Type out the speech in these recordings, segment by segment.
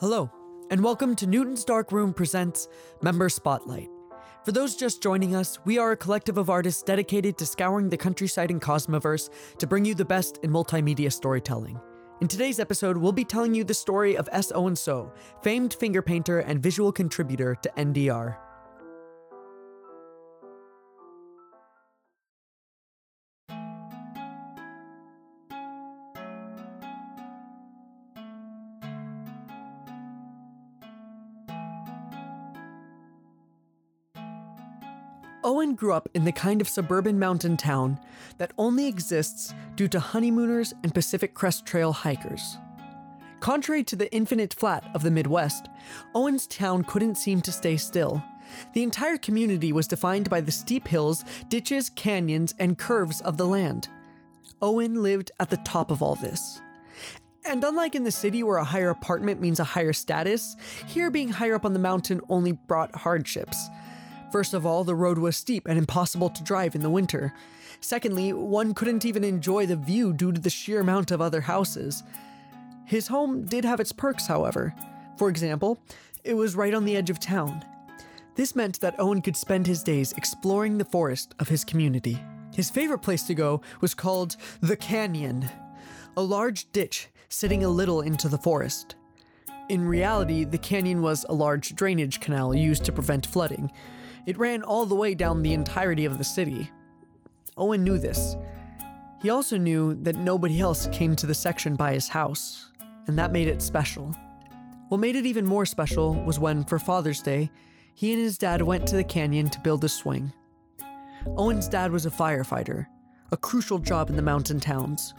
Hello, and welcome to Newton's Dark Room presents Member Spotlight. For those just joining us, we are a collective of artists dedicated to scouring the countryside and cosmoverse to bring you the best in multimedia storytelling. In today's episode, we'll be telling you the story of S. Owen Sow, famed finger painter and visual contributor to NDR. Owen grew up in the kind of suburban mountain town that only exists due to honeymooners and Pacific Crest Trail hikers. Contrary to the infinite flat of the Midwest, Owen's town couldn't seem to stay still. The entire community was defined by the steep hills, ditches, canyons, and curves of the land. Owen lived at the top of all this. And unlike in the city where a higher apartment means a higher status, here being higher up on the mountain only brought hardships. First of all, the road was steep and impossible to drive in the winter. Secondly, one couldn't even enjoy the view due to the sheer amount of other houses. His home did have its perks, however. For example, it was right on the edge of town. This meant that Owen could spend his days exploring the forest of his community. His favorite place to go was called the Canyon, a large ditch sitting a little into the forest. In reality, the canyon was a large drainage canal used to prevent flooding. It ran all the way down the entirety of the city. Owen knew this. He also knew that nobody else came to the section by his house, and that made it special. What made it even more special was when, for Father's Day, he and his dad went to the canyon to build a swing. Owen's dad was a firefighter, a crucial job in the mountain towns.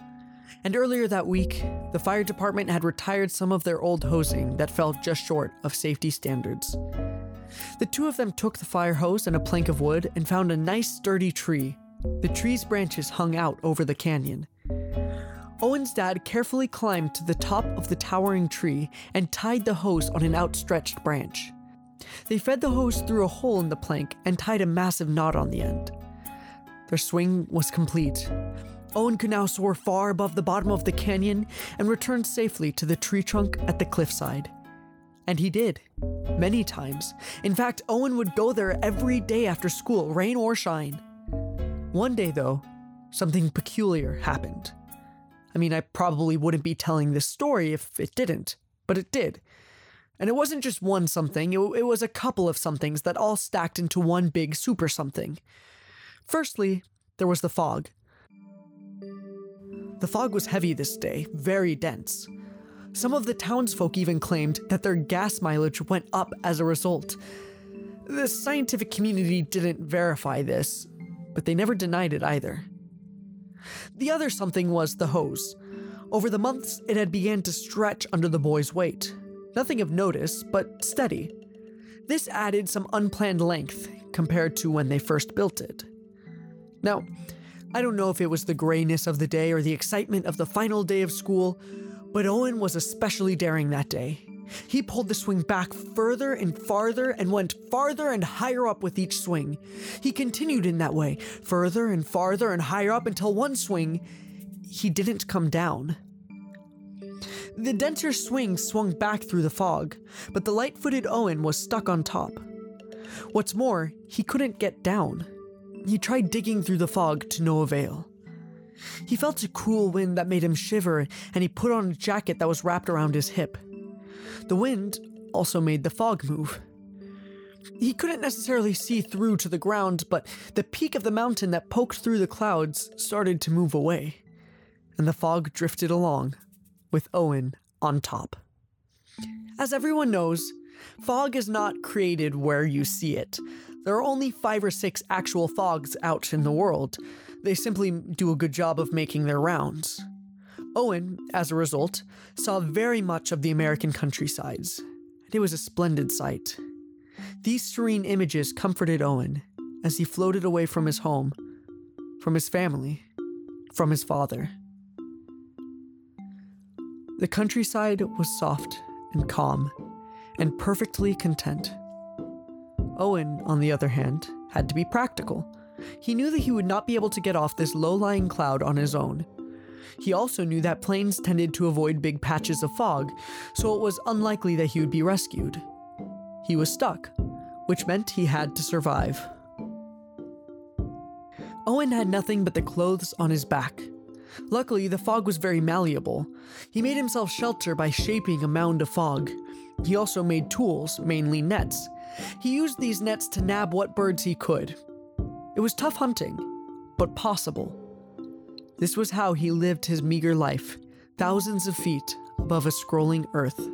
And earlier that week, the fire department had retired some of their old hosing that fell just short of safety standards. The two of them took the fire hose and a plank of wood and found a nice sturdy tree. The tree's branches hung out over the canyon. Owen's dad carefully climbed to the top of the towering tree and tied the hose on an outstretched branch. They fed the hose through a hole in the plank and tied a massive knot on the end. Their swing was complete. Owen could now soar far above the bottom of the canyon and return safely to the tree trunk at the cliffside. And he did, many times. In fact, Owen would go there every day after school, rain or shine. One day, though, something peculiar happened. I mean, I probably wouldn't be telling this story if it didn't, but it did. And it wasn't just one something, it, it was a couple of somethings that all stacked into one big super something. Firstly, there was the fog. The fog was heavy this day, very dense. Some of the townsfolk even claimed that their gas mileage went up as a result. The scientific community didn't verify this, but they never denied it either. The other something was the hose. Over the months, it had begun to stretch under the boy's weight. Nothing of notice, but steady. This added some unplanned length compared to when they first built it. Now, I don't know if it was the grayness of the day or the excitement of the final day of school, but Owen was especially daring that day. He pulled the swing back further and farther and went farther and higher up with each swing. He continued in that way, further and farther and higher up until one swing, he didn't come down. The denser swing swung back through the fog, but the light footed Owen was stuck on top. What's more, he couldn't get down. He tried digging through the fog to no avail. He felt a cool wind that made him shiver, and he put on a jacket that was wrapped around his hip. The wind also made the fog move. He couldn't necessarily see through to the ground, but the peak of the mountain that poked through the clouds started to move away, and the fog drifted along, with Owen on top. As everyone knows, fog is not created where you see it. There are only five or six actual fogs out in the world, they simply do a good job of making their rounds. Owen, as a result, saw very much of the American countrysides. It was a splendid sight. These serene images comforted Owen as he floated away from his home, from his family, from his father. The countryside was soft and calm and perfectly content. Owen, on the other hand, had to be practical he knew that he would not be able to get off this low lying cloud on his own. He also knew that planes tended to avoid big patches of fog, so it was unlikely that he would be rescued. He was stuck, which meant he had to survive. Owen had nothing but the clothes on his back. Luckily, the fog was very malleable. He made himself shelter by shaping a mound of fog. He also made tools, mainly nets. He used these nets to nab what birds he could. It was tough hunting, but possible. This was how he lived his meager life, thousands of feet above a scrolling earth.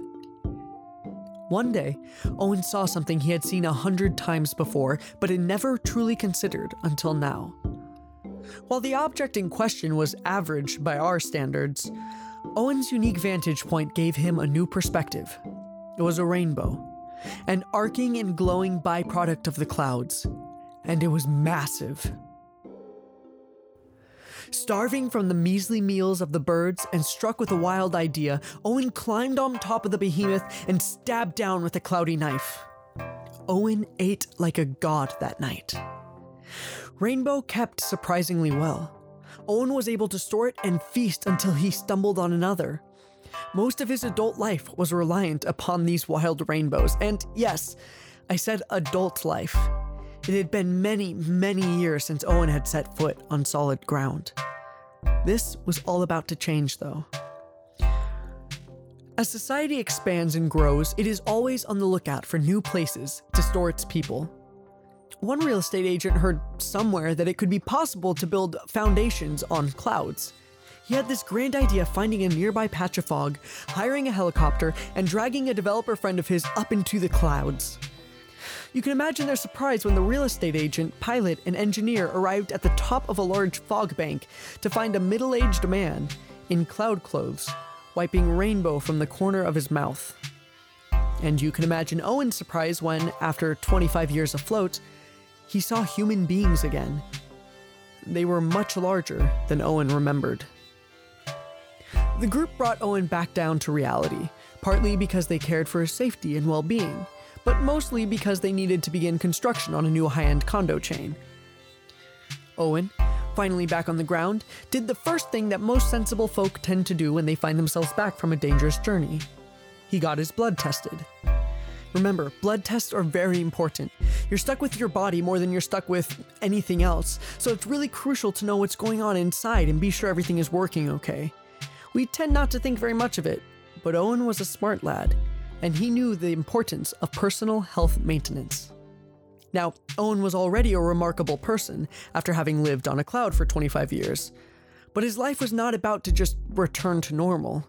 One day, Owen saw something he had seen a hundred times before, but had never truly considered until now. While the object in question was average by our standards, Owen's unique vantage point gave him a new perspective. It was a rainbow, an arcing and glowing byproduct of the clouds, and it was massive. Starving from the measly meals of the birds and struck with a wild idea, Owen climbed on top of the behemoth and stabbed down with a cloudy knife. Owen ate like a god that night. Rainbow kept surprisingly well. Owen was able to store it and feast until he stumbled on another. Most of his adult life was reliant upon these wild rainbows, and yes, I said adult life. It had been many, many years since Owen had set foot on solid ground. This was all about to change, though. As society expands and grows, it is always on the lookout for new places to store its people. One real estate agent heard somewhere that it could be possible to build foundations on clouds. He had this grand idea of finding a nearby patch of fog, hiring a helicopter, and dragging a developer friend of his up into the clouds. You can imagine their surprise when the real estate agent, pilot, and engineer arrived at the top of a large fog bank to find a middle aged man in cloud clothes, wiping rainbow from the corner of his mouth. And you can imagine Owen's surprise when, after 25 years afloat, he saw human beings again. They were much larger than Owen remembered. The group brought Owen back down to reality, partly because they cared for his safety and well being, but mostly because they needed to begin construction on a new high end condo chain. Owen, finally back on the ground, did the first thing that most sensible folk tend to do when they find themselves back from a dangerous journey he got his blood tested. Remember, blood tests are very important. You're stuck with your body more than you're stuck with anything else, so it's really crucial to know what's going on inside and be sure everything is working okay. We tend not to think very much of it, but Owen was a smart lad, and he knew the importance of personal health maintenance. Now, Owen was already a remarkable person after having lived on a cloud for 25 years, but his life was not about to just return to normal.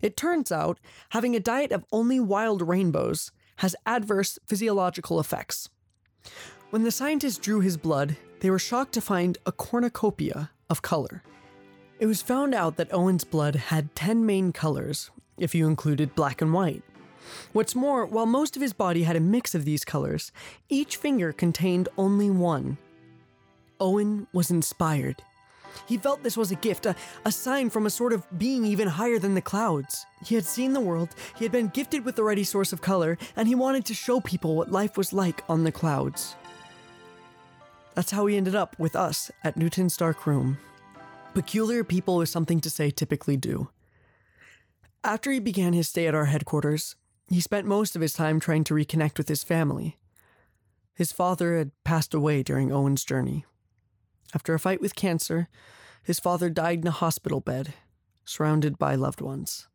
It turns out having a diet of only wild rainbows has adverse physiological effects. When the scientists drew his blood, they were shocked to find a cornucopia of color. It was found out that Owen's blood had 10 main colors, if you included black and white. What's more, while most of his body had a mix of these colors, each finger contained only one. Owen was inspired. He felt this was a gift, a, a sign from a sort of being even higher than the clouds. He had seen the world, he had been gifted with the ready source of color, and he wanted to show people what life was like on the clouds. That's how he ended up with us at Newton's Dark Room. Peculiar people with something to say typically do. After he began his stay at our headquarters, he spent most of his time trying to reconnect with his family. His father had passed away during Owen's journey. After a fight with cancer, his father died in a hospital bed, surrounded by loved ones.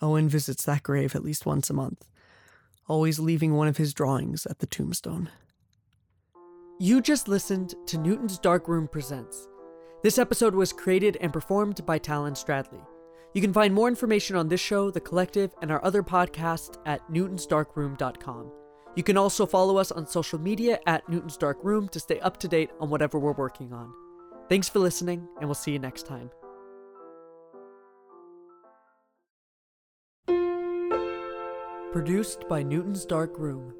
Owen visits that grave at least once a month, always leaving one of his drawings at the tombstone. You just listened to Newton's Dark Room Presents. This episode was created and performed by Talon Stradley. You can find more information on this show, The Collective, and our other podcasts at newtonsdarkroom.com. You can also follow us on social media at Newton's Dark Room to stay up to date on whatever we're working on. Thanks for listening, and we'll see you next time. Produced by Newton's Dark Room.